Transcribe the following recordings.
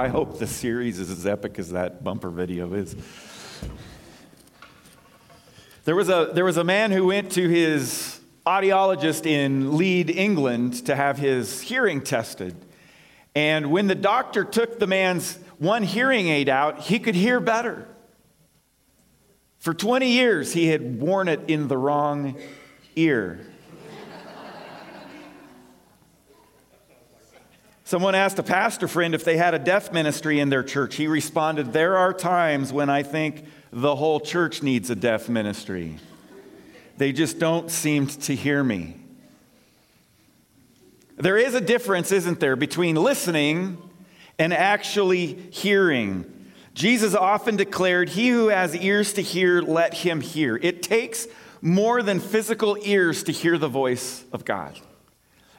I hope the series is as epic as that bumper video is. There was a, there was a man who went to his audiologist in Leeds, England, to have his hearing tested. And when the doctor took the man's one hearing aid out, he could hear better. For 20 years, he had worn it in the wrong ear. Someone asked a pastor friend if they had a deaf ministry in their church. He responded, There are times when I think the whole church needs a deaf ministry. They just don't seem to hear me. There is a difference, isn't there, between listening and actually hearing. Jesus often declared, He who has ears to hear, let him hear. It takes more than physical ears to hear the voice of God.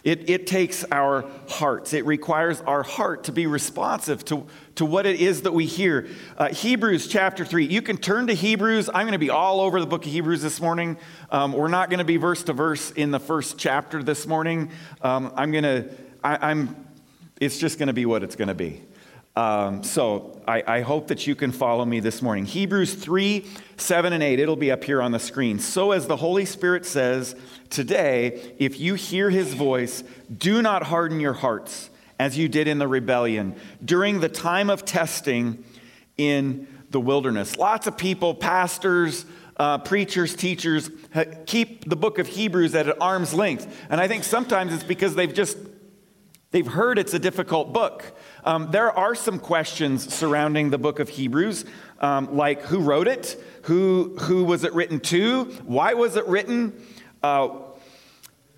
It, it takes our hearts. It requires our heart to be responsive to, to what it is that we hear. Uh, Hebrews chapter 3. You can turn to Hebrews. I'm going to be all over the book of Hebrews this morning. Um, we're not going to be verse to verse in the first chapter this morning. Um, I'm going to, I'm, it's just going to be what it's going to be. Um, so I, I, hope that you can follow me this morning. Hebrews 3, 7, and 8. It'll be up here on the screen. So as the Holy Spirit says, Today, if you hear his voice, do not harden your hearts as you did in the rebellion during the time of testing in the wilderness. Lots of people, pastors, uh, preachers, teachers, keep the book of Hebrews at arm's length. And I think sometimes it's because they've just They've heard it's a difficult book. Um, there are some questions surrounding the book of Hebrews, um, like who wrote it, who who was it written to, why was it written, uh,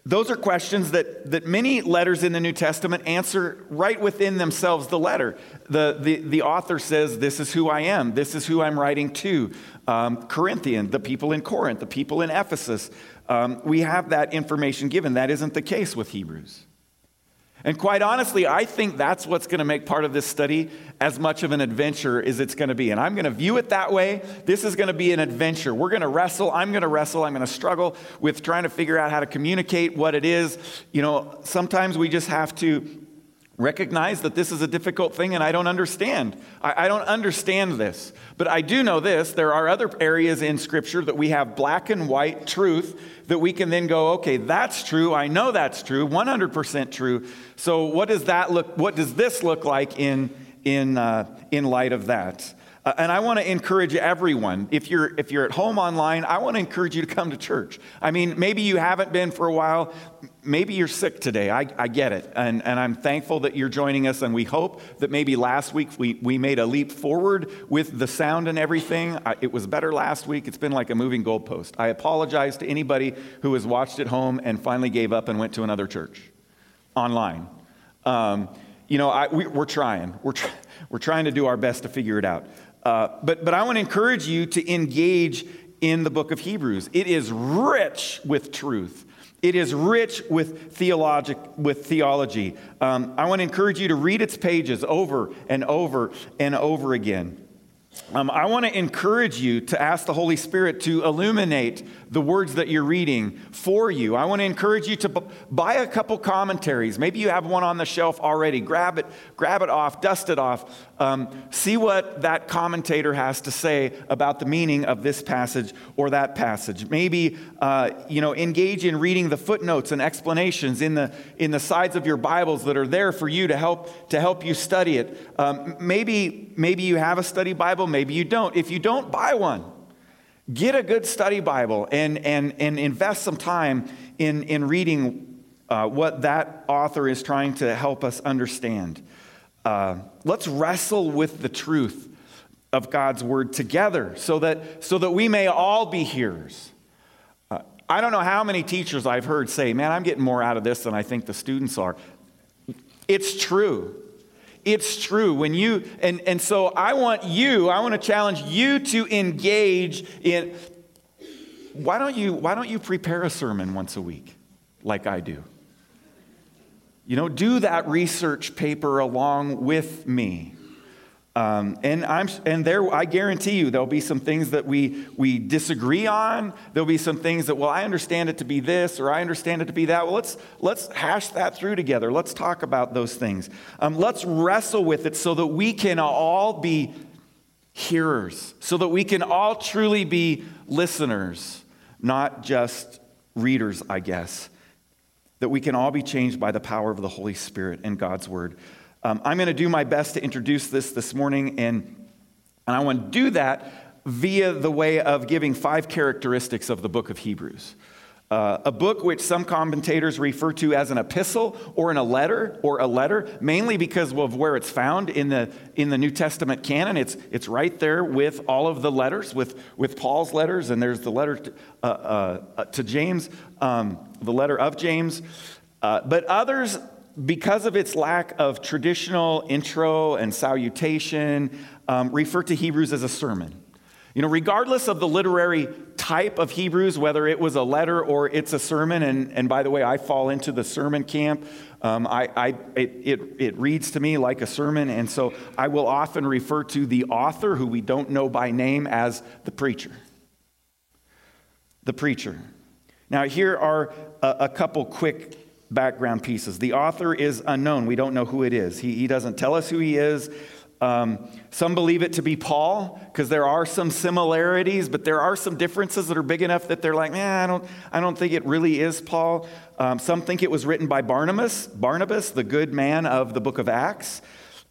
those are questions that, that many letters in the New Testament answer right within themselves the letter. The, the, the author says, This is who I am. This is who I'm writing to. Um, Corinthian, the people in Corinth, the people in Ephesus. Um, we have that information given. That isn't the case with Hebrews. And quite honestly, I think that's what's going to make part of this study as much of an adventure as it's going to be. And I'm going to view it that way. This is going to be an adventure. We're going to wrestle. I'm going to wrestle. I'm going to struggle with trying to figure out how to communicate what it is. You know, sometimes we just have to recognize that this is a difficult thing and I don't understand. I, I, don't understand this. But I do know this there are other areas in Scripture that we have black and white truth that we can then go, okay, that's true. I know that's true, 100% true. So what does that look, what does this look like in, in, uh, in light of that? Uh, and I want to encourage everyone, if you're, if you're at home online, I want to encourage you to come to church. I mean, maybe you haven't been for a while. Maybe you're sick today. I, I get it. And, and I'm thankful that you're joining us. And we hope that maybe last week we, we made a leap forward with the sound and everything. I, it was better last week. It's been like a moving goalpost. I apologize to anybody who has watched at home and finally gave up and went to another church online. Um, you know, I, we, are trying. We're, we're trying to do our best to figure it out. Uh, but, but I want to encourage you to engage in the book of Hebrews. It is rich with truth. It is rich with, theologic, with theology. Um, I want to encourage you to read its pages over and over and over again. Um, I want to encourage you to ask the Holy Spirit to illuminate the words that you're reading for you. I want to encourage you to b- buy a couple commentaries. Maybe you have one on the shelf already. Grab it, grab it off, dust it off. Um, see what that commentator has to say about the meaning of this passage or that passage. Maybe uh, you know engage in reading the footnotes and explanations in the in the sides of your Bibles that are there for you to help to help you study it. Um, maybe maybe you have a study Bible Bible, maybe you don't. If you don't, buy one. Get a good study Bible and, and, and invest some time in, in reading uh, what that author is trying to help us understand. Uh, let's wrestle with the truth of God's word together so that, so that we may all be hearers. Uh, I don't know how many teachers I've heard say, Man, I'm getting more out of this than I think the students are. It's true. It's true. When you, and, and so I want you, I want to challenge you to engage in, why don't you, why don't you prepare a sermon once a week like I do? You know, do that research paper along with me. Um, and I'm and there I guarantee you there'll be some things that we we disagree on. There'll be some things that well I understand it to be this or I understand it to be that. Well let's let's hash that through together. Let's talk about those things. Um, let's wrestle with it so that we can all be hearers, so that we can all truly be listeners, not just readers, I guess. That we can all be changed by the power of the Holy Spirit and God's word. Um, I'm going to do my best to introduce this this morning, and, and I want to do that via the way of giving five characteristics of the book of Hebrews. Uh, a book which some commentators refer to as an epistle or in a letter or a letter, mainly because of where it's found in the, in the New Testament canon. It's, it's right there with all of the letters, with, with Paul's letters, and there's the letter to, uh, uh, to James, um, the letter of James. Uh, but others because of its lack of traditional intro and salutation, um, refer to Hebrews as a sermon. You know, regardless of the literary type of Hebrews, whether it was a letter or it's a sermon, and, and by the way, I fall into the sermon camp. Um, I, I, it, it, it reads to me like a sermon, and so I will often refer to the author, who we don't know by name, as the preacher. The preacher. Now, here are a, a couple quick background pieces. The author is unknown. We don't know who it is. He, he doesn't tell us who he is. Um, some believe it to be Paul because there are some similarities, but there are some differences that are big enough that they're like, man, I don't, I don't think it really is Paul. Um, some think it was written by Barnabas, Barnabas, the good man of the book of Acts.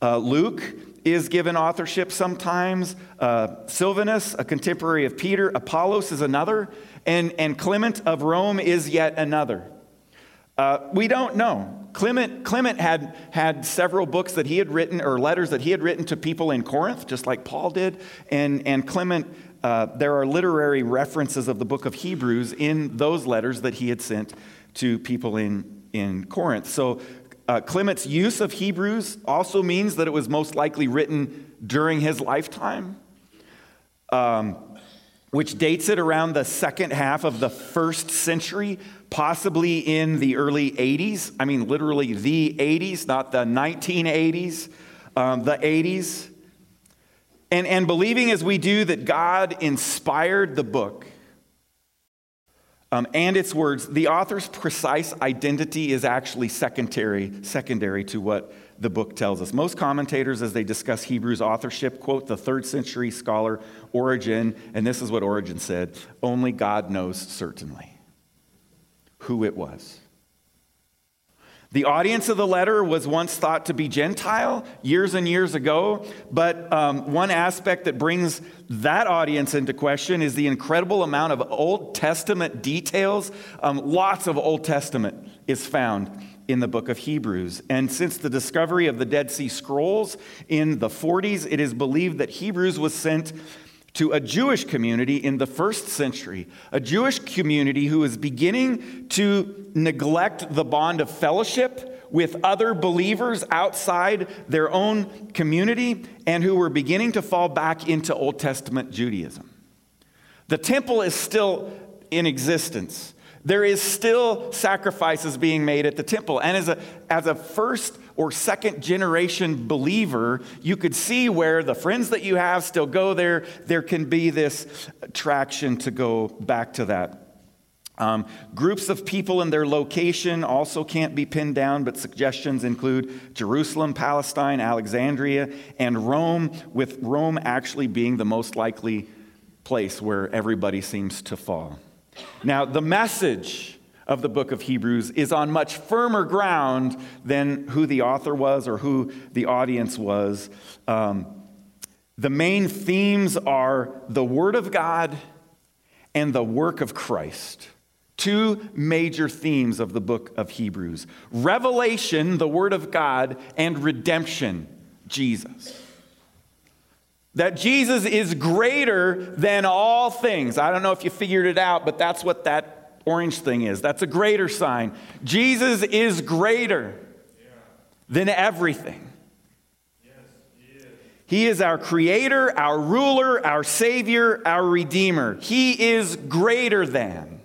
Uh, Luke is given authorship sometimes. Uh, Silvanus, a contemporary of Peter. Apollos is another. And, and Clement of Rome is yet another. Uh, we don't know. Clement, Clement had, had several books that he had written, or letters that he had written to people in Corinth, just like Paul did. And, and Clement, uh, there are literary references of the book of Hebrews in those letters that he had sent to people in, in Corinth. So uh, Clement's use of Hebrews also means that it was most likely written during his lifetime. Um, which dates it around the second half of the first century, possibly in the early 80s. I mean, literally the 80s, not the 1980s, um, the 80s. And, and believing as we do that God inspired the book um, and its words, the author's precise identity is actually secondary, secondary to what the book tells us. Most commentators, as they discuss Hebrews authorship, quote the third century scholar Origen, and this is what Origen said only God knows certainly who it was. The audience of the letter was once thought to be Gentile years and years ago, but um, one aspect that brings that audience into question is the incredible amount of Old Testament details. Um, lots of Old Testament is found in the book of Hebrews. And since the discovery of the Dead Sea Scrolls in the 40s, it is believed that Hebrews was sent to a Jewish community in the first century, a Jewish community who was beginning to neglect the bond of fellowship with other believers outside their own community and who were beginning to fall back into Old Testament Judaism. The temple is still in existence. There is still sacrifices being made at the temple. And as a, as a first or second generation believer, you could see where the friends that you have still go there. There can be this attraction to go back to that. Um, groups of people and their location also can't be pinned down, but suggestions include Jerusalem, Palestine, Alexandria, and Rome, with Rome actually being the most likely place where everybody seems to fall. Now, the message of the book of Hebrews is on much firmer ground than who the author was or who the audience was. Um, the main themes are the Word of God and the work of Christ. Two major themes of the book of Hebrews revelation, the Word of God, and redemption, Jesus. That Jesus is greater than all things. I don't know if you figured it out, but that's what that orange thing is. That's a greater sign. Jesus is greater than everything. He is our creator, our ruler, our savior, our redeemer. He is greater than.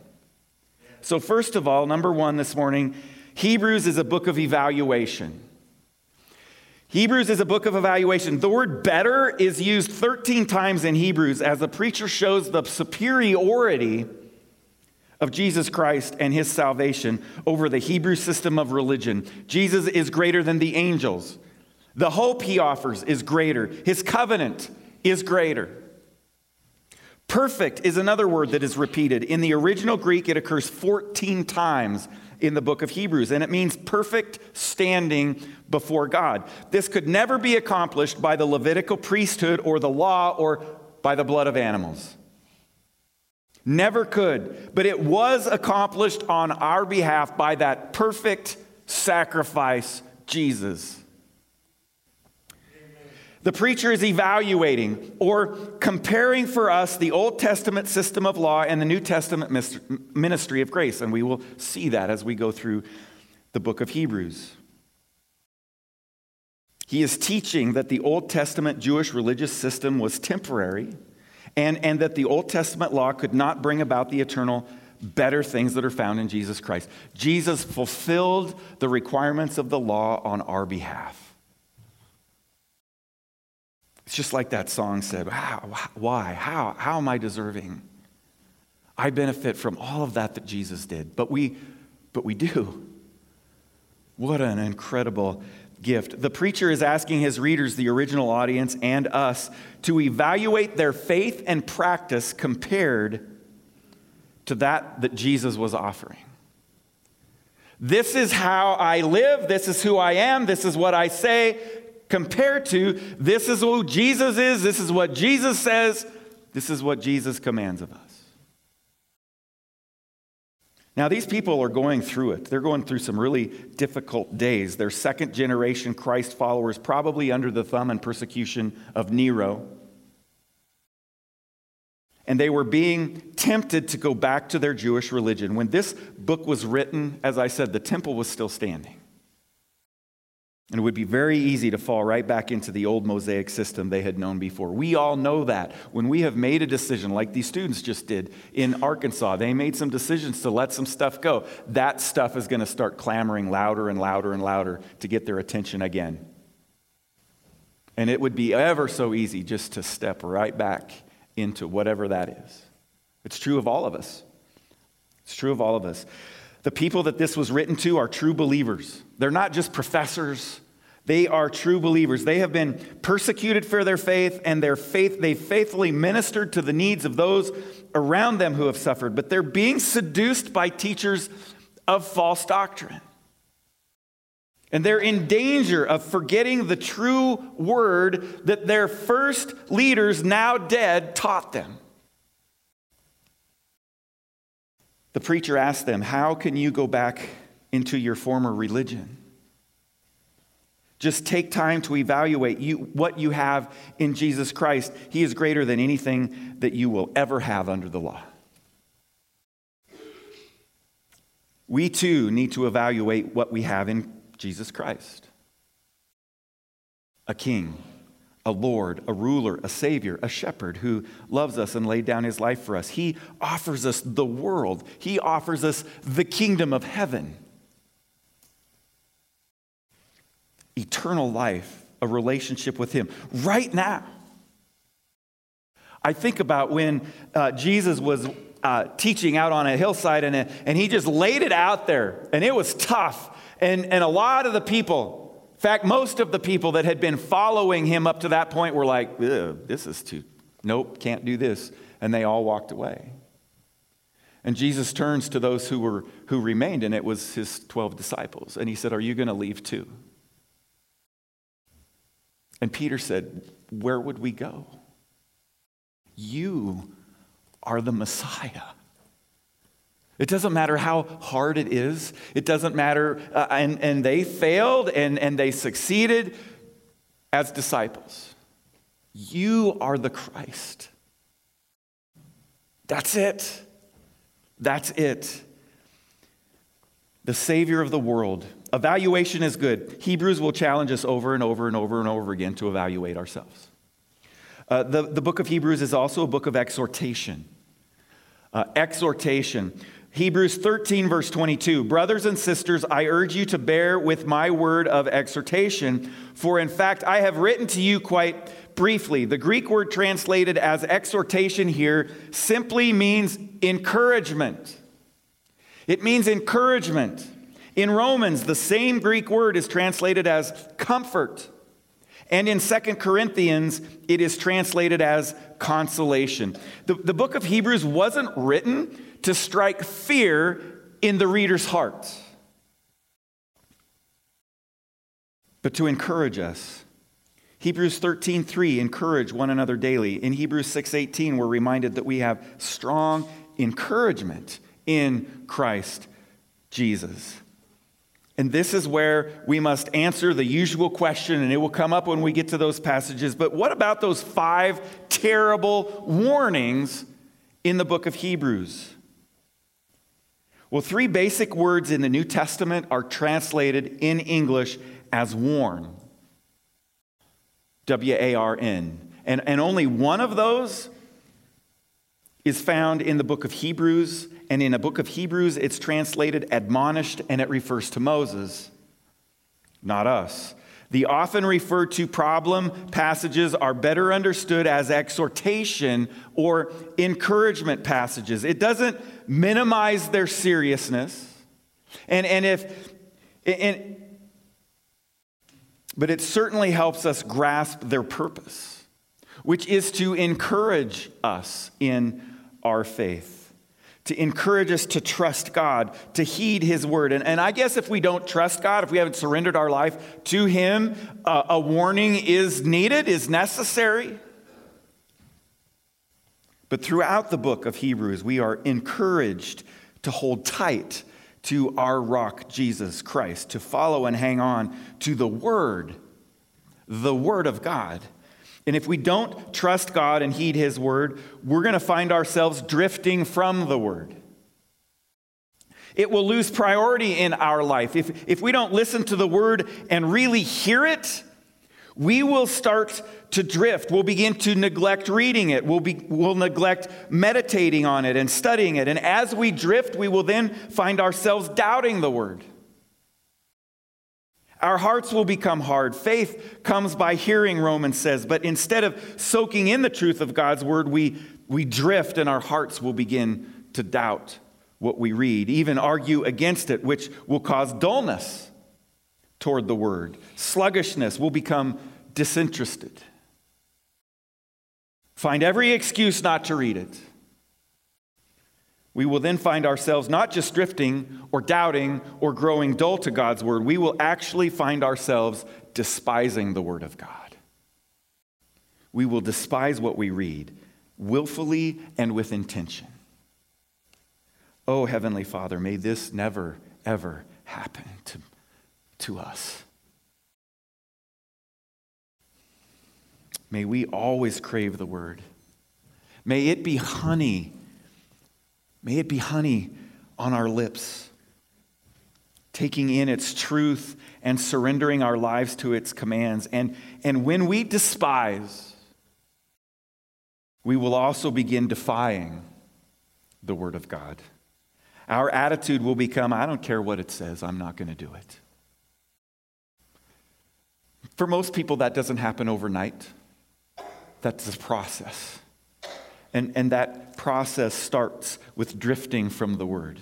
So, first of all, number one this morning, Hebrews is a book of evaluation. Hebrews is a book of evaluation. The word better is used 13 times in Hebrews as the preacher shows the superiority of Jesus Christ and his salvation over the Hebrew system of religion. Jesus is greater than the angels. The hope he offers is greater. His covenant is greater. Perfect is another word that is repeated. In the original Greek, it occurs 14 times in the book of Hebrews, and it means perfect standing before God. This could never be accomplished by the Levitical priesthood or the law or by the blood of animals. Never could. But it was accomplished on our behalf by that perfect sacrifice, Jesus. The preacher is evaluating or comparing for us the Old Testament system of law and the New Testament ministry of grace. And we will see that as we go through the book of Hebrews. He is teaching that the Old Testament Jewish religious system was temporary and, and that the Old Testament law could not bring about the eternal better things that are found in Jesus Christ. Jesus fulfilled the requirements of the law on our behalf. It's just like that song said how, why? How, how am I deserving? I benefit from all of that that Jesus did, but we, but we do. What an incredible gift. The preacher is asking his readers, the original audience, and us to evaluate their faith and practice compared to that that Jesus was offering. This is how I live. This is who I am. This is what I say. Compared to this is who Jesus is. This is what Jesus says. This is what Jesus commands of us. Now, these people are going through it. They're going through some really difficult days. They're second generation Christ followers, probably under the thumb and persecution of Nero. And they were being tempted to go back to their Jewish religion. When this book was written, as I said, the temple was still standing. And it would be very easy to fall right back into the old Mosaic system they had known before. We all know that. When we have made a decision, like these students just did in Arkansas, they made some decisions to let some stuff go. That stuff is going to start clamoring louder and louder and louder to get their attention again. And it would be ever so easy just to step right back into whatever that is. It's true of all of us. It's true of all of us. The people that this was written to are true believers. They're not just professors. They are true believers. They have been persecuted for their faith, and their faith, they faithfully ministered to the needs of those around them who have suffered. But they're being seduced by teachers of false doctrine. And they're in danger of forgetting the true word that their first leaders, now dead, taught them. The preacher asked them, How can you go back into your former religion? Just take time to evaluate you, what you have in Jesus Christ. He is greater than anything that you will ever have under the law. We too need to evaluate what we have in Jesus Christ a king a Lord, a ruler, a Savior, a shepherd who loves us and laid down his life for us. He offers us the world, He offers us the kingdom of heaven. Eternal life, a relationship with Him right now. I think about when uh, Jesus was uh, teaching out on a hillside and, and he just laid it out there, and it was tough. And, and a lot of the people, fact, most of the people that had been following him up to that point were like, this is too, nope, can't do this. And they all walked away. And Jesus turns to those who, were, who remained, and it was his 12 disciples. And he said, Are you going to leave too? And Peter said, Where would we go? You are the Messiah. It doesn't matter how hard it is. It doesn't matter. Uh, and, and they failed and, and they succeeded as disciples. You are the Christ. That's it. That's it. The Savior of the world. Evaluation is good. Hebrews will challenge us over and over and over and over again to evaluate ourselves. Uh, the, the book of Hebrews is also a book of exhortation. Uh, exhortation. Hebrews 13, verse 22 Brothers and sisters, I urge you to bear with my word of exhortation, for in fact I have written to you quite briefly. The Greek word translated as exhortation here simply means encouragement. It means encouragement. In Romans, the same Greek word is translated as comfort. And in Second Corinthians, it is translated as consolation. The, the book of Hebrews wasn't written to strike fear in the reader's heart, but to encourage us. Hebrews 13:3 encourage one another daily. In Hebrews 6:18 we're reminded that we have strong encouragement in Christ Jesus. And this is where we must answer the usual question, and it will come up when we get to those passages. But what about those five terrible warnings in the book of Hebrews? Well, three basic words in the New Testament are translated in English as warn W A R N. And, and only one of those is found in the book of Hebrews, and in a book of Hebrews, it's translated admonished and it refers to Moses, not us. The often referred to problem passages are better understood as exhortation or encouragement passages. It doesn't minimize their seriousness. And, and if, and, but it certainly helps us grasp their purpose, which is to encourage us in our faith to encourage us to trust God, to heed His word. And, and I guess if we don't trust God, if we haven't surrendered our life to Him, uh, a warning is needed, is necessary. But throughout the book of Hebrews, we are encouraged to hold tight to our rock, Jesus Christ, to follow and hang on to the Word, the Word of God. And if we don't trust God and heed His word, we're going to find ourselves drifting from the word. It will lose priority in our life. If, if we don't listen to the word and really hear it, we will start to drift. We'll begin to neglect reading it. We'll, be, we'll neglect meditating on it and studying it. And as we drift, we will then find ourselves doubting the word. Our hearts will become hard. Faith comes by hearing, Romans says, but instead of soaking in the truth of God's word, we, we drift and our hearts will begin to doubt what we read, even argue against it, which will cause dullness toward the word. Sluggishness will become disinterested. Find every excuse not to read it we will then find ourselves not just drifting or doubting or growing dull to God's word, we will actually find ourselves despising the word of God. We will despise what we read willfully and with intention. Oh, Heavenly Father, may this never, ever happen to, to us. May we always crave the word. May it be honey May it be honey on our lips, taking in its truth and surrendering our lives to its commands. And, and when we despise, we will also begin defying the Word of God. Our attitude will become I don't care what it says, I'm not going to do it. For most people, that doesn't happen overnight, that's a process. And, and that process starts with drifting from the word.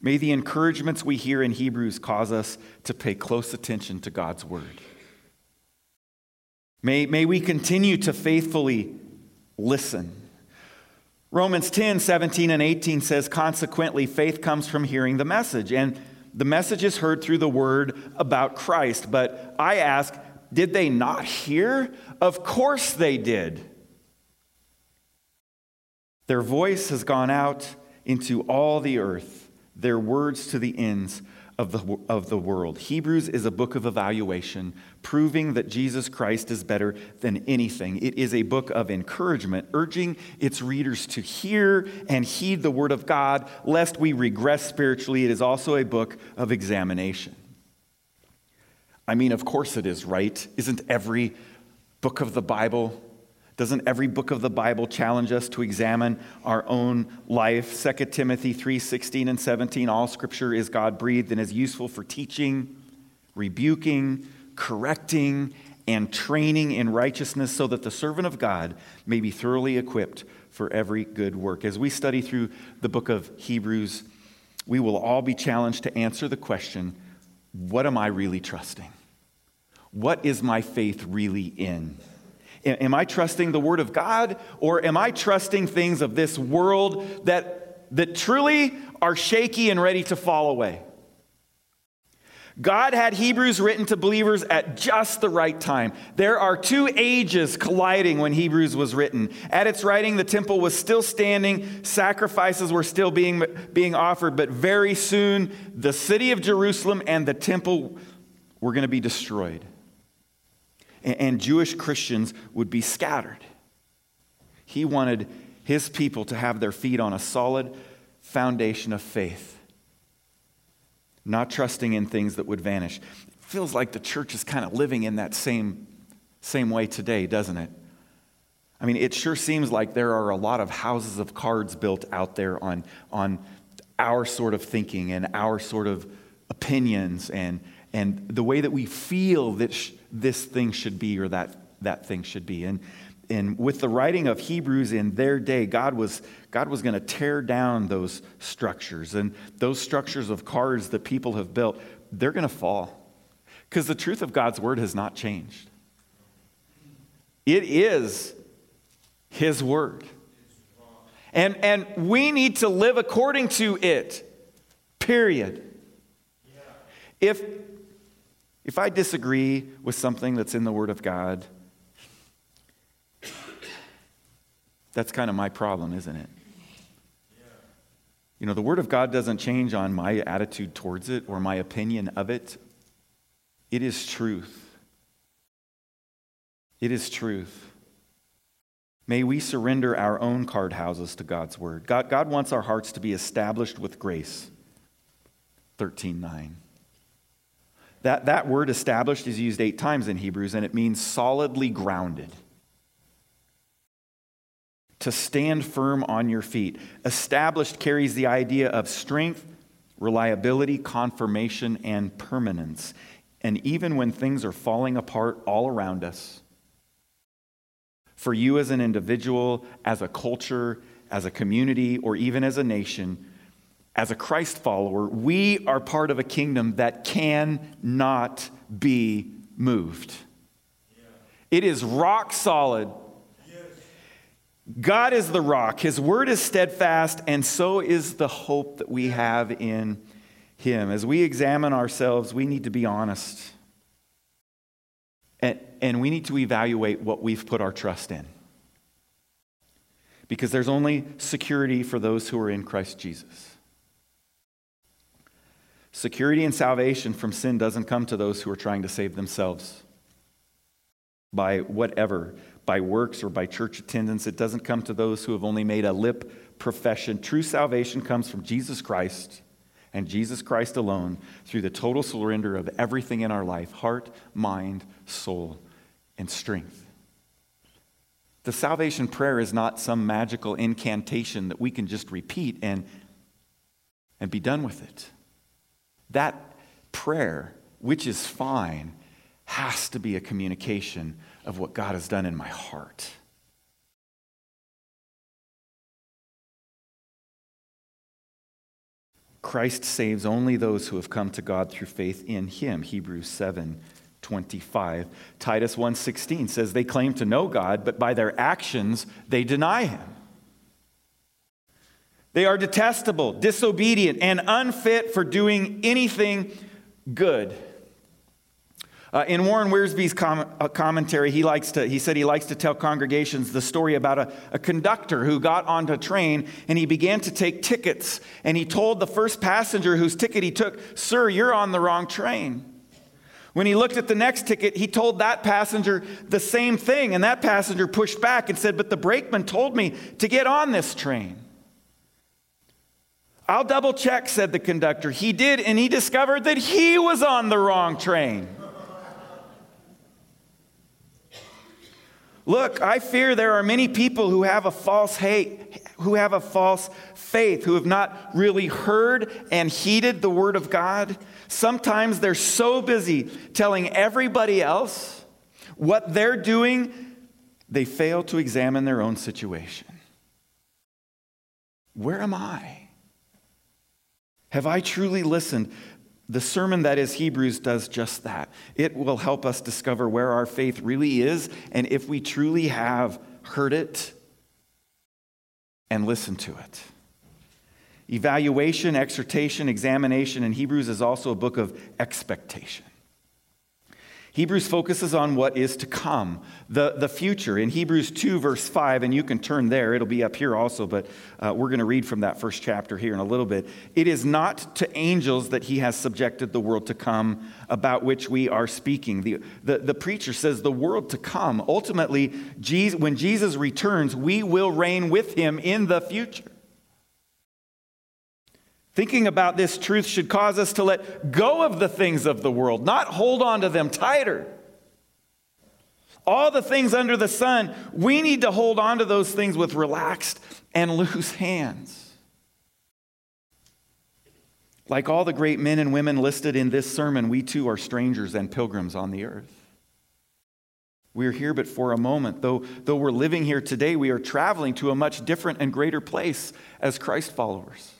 May the encouragements we hear in Hebrews cause us to pay close attention to God's word. May, may we continue to faithfully listen. Romans 10, 17, and 18 says, Consequently, faith comes from hearing the message, and the message is heard through the word about Christ. But I ask, did they not hear? Of course they did. Their voice has gone out into all the earth, their words to the ends of the, of the world. Hebrews is a book of evaluation, proving that Jesus Christ is better than anything. It is a book of encouragement, urging its readers to hear and heed the word of God, lest we regress spiritually. It is also a book of examination. I mean, of course it is, right? Isn't every book of the Bible Doesn't every book of the Bible challenge us to examine our own life? 2 Timothy 3 16 and 17. All scripture is God breathed and is useful for teaching, rebuking, correcting, and training in righteousness so that the servant of God may be thoroughly equipped for every good work. As we study through the book of Hebrews, we will all be challenged to answer the question what am I really trusting? What is my faith really in? Am I trusting the Word of God or am I trusting things of this world that, that truly are shaky and ready to fall away? God had Hebrews written to believers at just the right time. There are two ages colliding when Hebrews was written. At its writing, the temple was still standing, sacrifices were still being, being offered, but very soon the city of Jerusalem and the temple were going to be destroyed. And, Jewish Christians would be scattered. He wanted his people to have their feet on a solid foundation of faith not trusting in things that would vanish. It feels like the church is kind of living in that same, same way today, doesn't it? I mean, it sure seems like there are a lot of houses of cards built out there on, on our sort of thinking and our sort of opinions and, and the way that we feel that sh- this thing should be or that, that thing should be. And, and with the writing of Hebrews in their day, God was, God was going to tear down those structures. And those structures of cards that people have built, they're going to fall. Because the truth of God's word has not changed. It is His word. And, and we need to live according to it, period. If, if I disagree with something that's in the Word of God, That's kind of my problem, isn't it? You know, the Word of God doesn't change on my attitude towards it or my opinion of it. It is truth. It is truth. May we surrender our own card houses to God's Word. God, God wants our hearts to be established with grace. 13.9. That, that word established is used eight times in Hebrews, and it means solidly grounded to stand firm on your feet. Established carries the idea of strength, reliability, confirmation, and permanence. And even when things are falling apart all around us, for you as an individual, as a culture, as a community, or even as a nation, as a Christ follower, we are part of a kingdom that cannot be moved. It is rock solid God is the rock, His word is steadfast, and so is the hope that we have in Him. As we examine ourselves, we need to be honest. And, and we need to evaluate what we've put our trust in. Because there's only security for those who are in Christ Jesus. Security and salvation from sin doesn't come to those who are trying to save themselves by whatever by works or by church attendance. It doesn't come to those who have only made a lip profession. True salvation comes from Jesus Christ and Jesus Christ alone through the total surrender of everything in our life heart, mind, soul, and strength. The salvation prayer is not some magical incantation that we can just repeat and, and be done with it. That prayer, which is fine, has to be a communication of what God has done in my heart. Christ saves only those who have come to God through faith in him. Hebrews 7 25. Titus 1:16 says they claim to know God, but by their actions they deny him. They are detestable, disobedient, and unfit for doing anything good. Uh, in Warren Wiersbe's com- uh, commentary, he, likes to, he said he likes to tell congregations the story about a, a conductor who got onto a train and he began to take tickets. And he told the first passenger whose ticket he took, Sir, you're on the wrong train. When he looked at the next ticket, he told that passenger the same thing. And that passenger pushed back and said, But the brakeman told me to get on this train. I'll double check, said the conductor. He did, and he discovered that he was on the wrong train. Look, I fear there are many people who have a false hate, who have a false faith, who have not really heard and heeded the word of God. Sometimes they're so busy telling everybody else what they're doing, they fail to examine their own situation. Where am I? Have I truly listened? The sermon that is Hebrews does just that. It will help us discover where our faith really is and if we truly have heard it and listened to it. Evaluation, exhortation, examination in Hebrews is also a book of expectation. Hebrews focuses on what is to come, the, the future. In Hebrews 2, verse 5, and you can turn there, it'll be up here also, but uh, we're going to read from that first chapter here in a little bit. It is not to angels that he has subjected the world to come about which we are speaking. The, the, the preacher says the world to come. Ultimately, Jesus, when Jesus returns, we will reign with him in the future. Thinking about this truth should cause us to let go of the things of the world, not hold on to them tighter. All the things under the sun, we need to hold on to those things with relaxed and loose hands. Like all the great men and women listed in this sermon, we too are strangers and pilgrims on the earth. We're here but for a moment. Though, though we're living here today, we are traveling to a much different and greater place as Christ followers.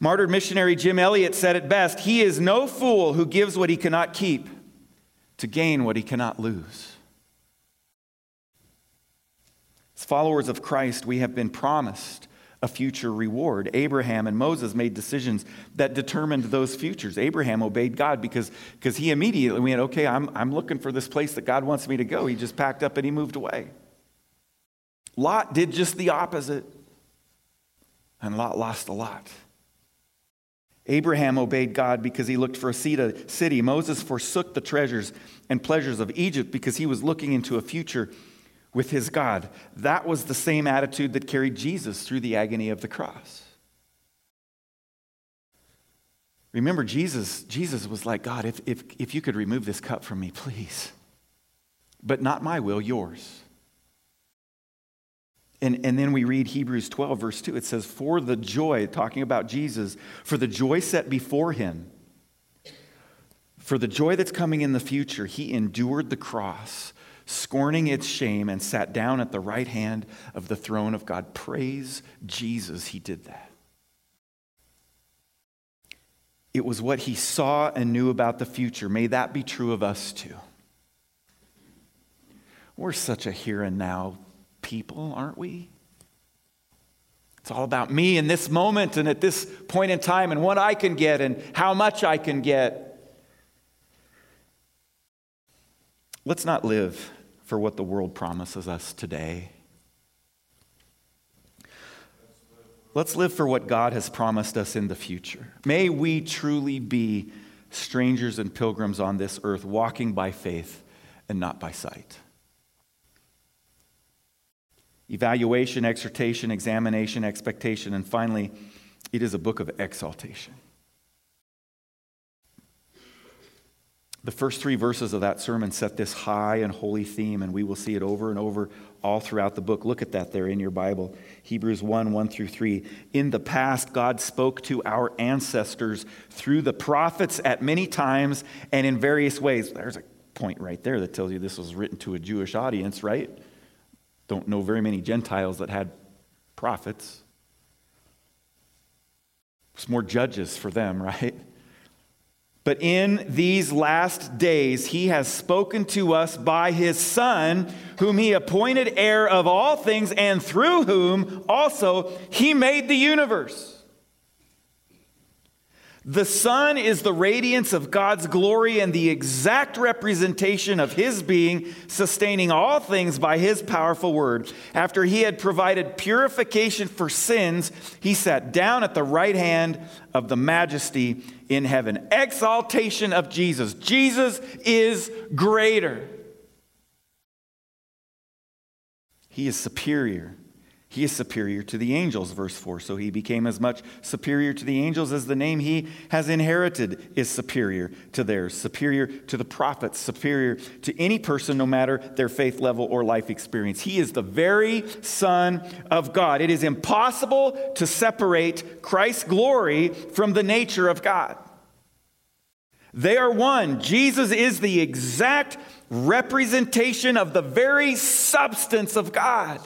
Martyred missionary Jim Elliot said it best He is no fool who gives what he cannot keep to gain what he cannot lose. As followers of Christ, we have been promised a future reward. Abraham and Moses made decisions that determined those futures. Abraham obeyed God because, because he immediately went, okay, I'm, I'm looking for this place that God wants me to go. He just packed up and he moved away. Lot did just the opposite, and Lot lost a lot. Abraham obeyed God because he looked for a city. Moses forsook the treasures and pleasures of Egypt because he was looking into a future with his God. That was the same attitude that carried Jesus through the agony of the cross. Remember, Jesus, Jesus was like, God, if, if, if you could remove this cup from me, please. But not my will, yours. And, and then we read Hebrews 12, verse 2. It says, For the joy, talking about Jesus, for the joy set before him, for the joy that's coming in the future, he endured the cross, scorning its shame, and sat down at the right hand of the throne of God. Praise Jesus, he did that. It was what he saw and knew about the future. May that be true of us too. We're such a here and now people, aren't we? It's all about me in this moment and at this point in time and what I can get and how much I can get. Let's not live for what the world promises us today. Let's live for what God has promised us in the future. May we truly be strangers and pilgrims on this earth, walking by faith and not by sight evaluation, exhortation, examination, expectation, and finally, it is a book of exaltation. The first three verses of that sermon set this high and holy theme, and we will see it over and over all throughout the book. Look at that there in your Bible Hebrews 1 1 through 3. In the past, God spoke to our ancestors through the prophets at many times and in various ways. There's a point right there that tells you this was written to a Jewish audience, right? Don't know very many Gentiles that had prophets. It's more judges for them, right? But in these last days, he has spoken to us by his Son, whom he appointed heir of all things, and through whom also he made the universe. The Son is the radiance of God's glory and the exact representation of His being, sustaining all things by His powerful word. After He had provided purification for sins, He sat down at the right hand of the majesty in heaven. Exaltation of Jesus. Jesus is greater, He is superior. He is superior to the angels, verse 4. So he became as much superior to the angels as the name he has inherited is superior to theirs, superior to the prophets, superior to any person, no matter their faith level or life experience. He is the very Son of God. It is impossible to separate Christ's glory from the nature of God. They are one. Jesus is the exact representation of the very substance of God.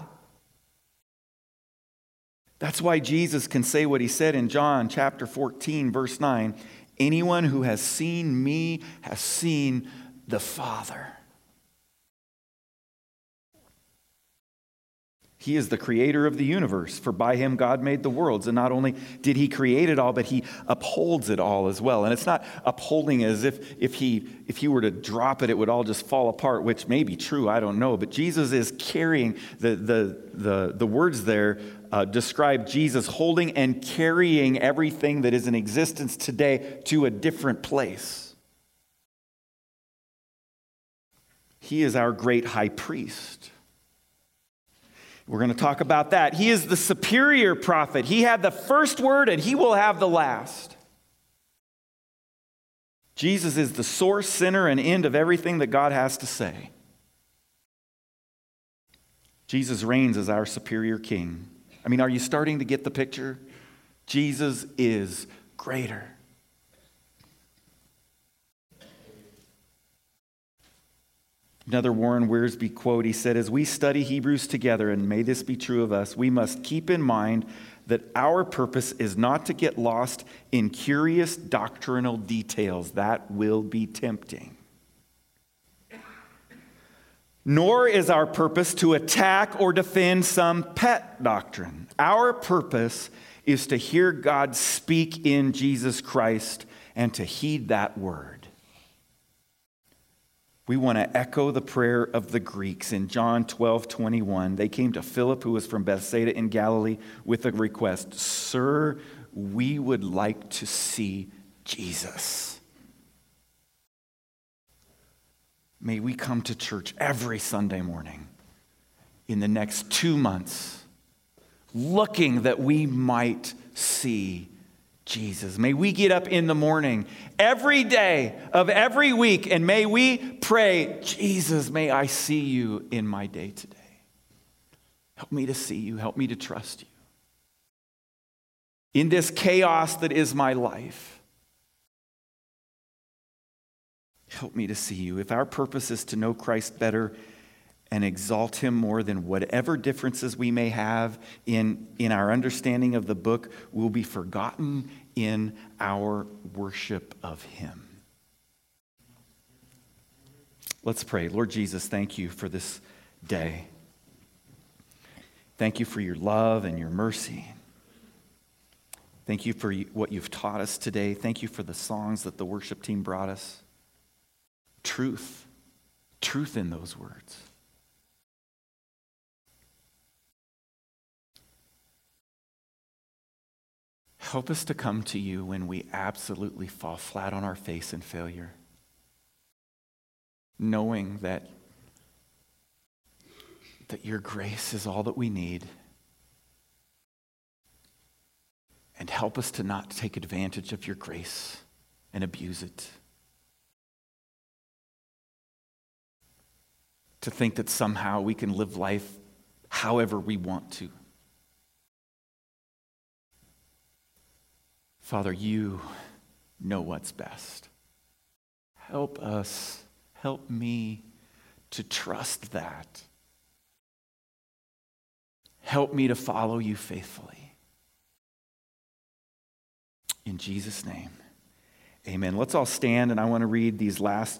That's why Jesus can say what he said in John chapter 14, verse 9 Anyone who has seen me has seen the Father. He is the creator of the universe, for by him God made the worlds. And not only did he create it all, but he upholds it all as well. And it's not upholding as if, if, he, if he were to drop it, it would all just fall apart, which may be true, I don't know. But Jesus is carrying the, the, the, the words there uh, describe Jesus holding and carrying everything that is in existence today to a different place. He is our great high priest. We're going to talk about that. He is the superior prophet. He had the first word and he will have the last. Jesus is the source, center, and end of everything that God has to say. Jesus reigns as our superior king. I mean, are you starting to get the picture? Jesus is greater. Another Warren Wiersbe quote he said, As we study Hebrews together, and may this be true of us, we must keep in mind that our purpose is not to get lost in curious doctrinal details. That will be tempting nor is our purpose to attack or defend some pet doctrine. Our purpose is to hear God speak in Jesus Christ and to heed that word. We want to echo the prayer of the Greeks in John 12 21. They came to Philip, who was from Bethsaida in Galilee, with a request Sir, we would like to see Jesus. May we come to church every Sunday morning in the next two months, looking that we might see Jesus. May we get up in the morning every day of every week and may we pray, Jesus, may I see you in my day today. Help me to see you, help me to trust you. In this chaos that is my life, Help me to see you. If our purpose is to know Christ better and exalt him more than whatever differences we may have in, in our understanding of the book will be forgotten in our worship of him. Let's pray. Lord Jesus, thank you for this day. Thank you for your love and your mercy. Thank you for what you've taught us today. Thank you for the songs that the worship team brought us truth, truth in those words. Help us to come to you when we absolutely fall flat on our face in failure, knowing that, that your grace is all that we need. And help us to not take advantage of your grace and abuse it. To think that somehow we can live life however we want to. Father, you know what's best. Help us, help me to trust that. Help me to follow you faithfully. In Jesus' name, amen. Let's all stand, and I want to read these last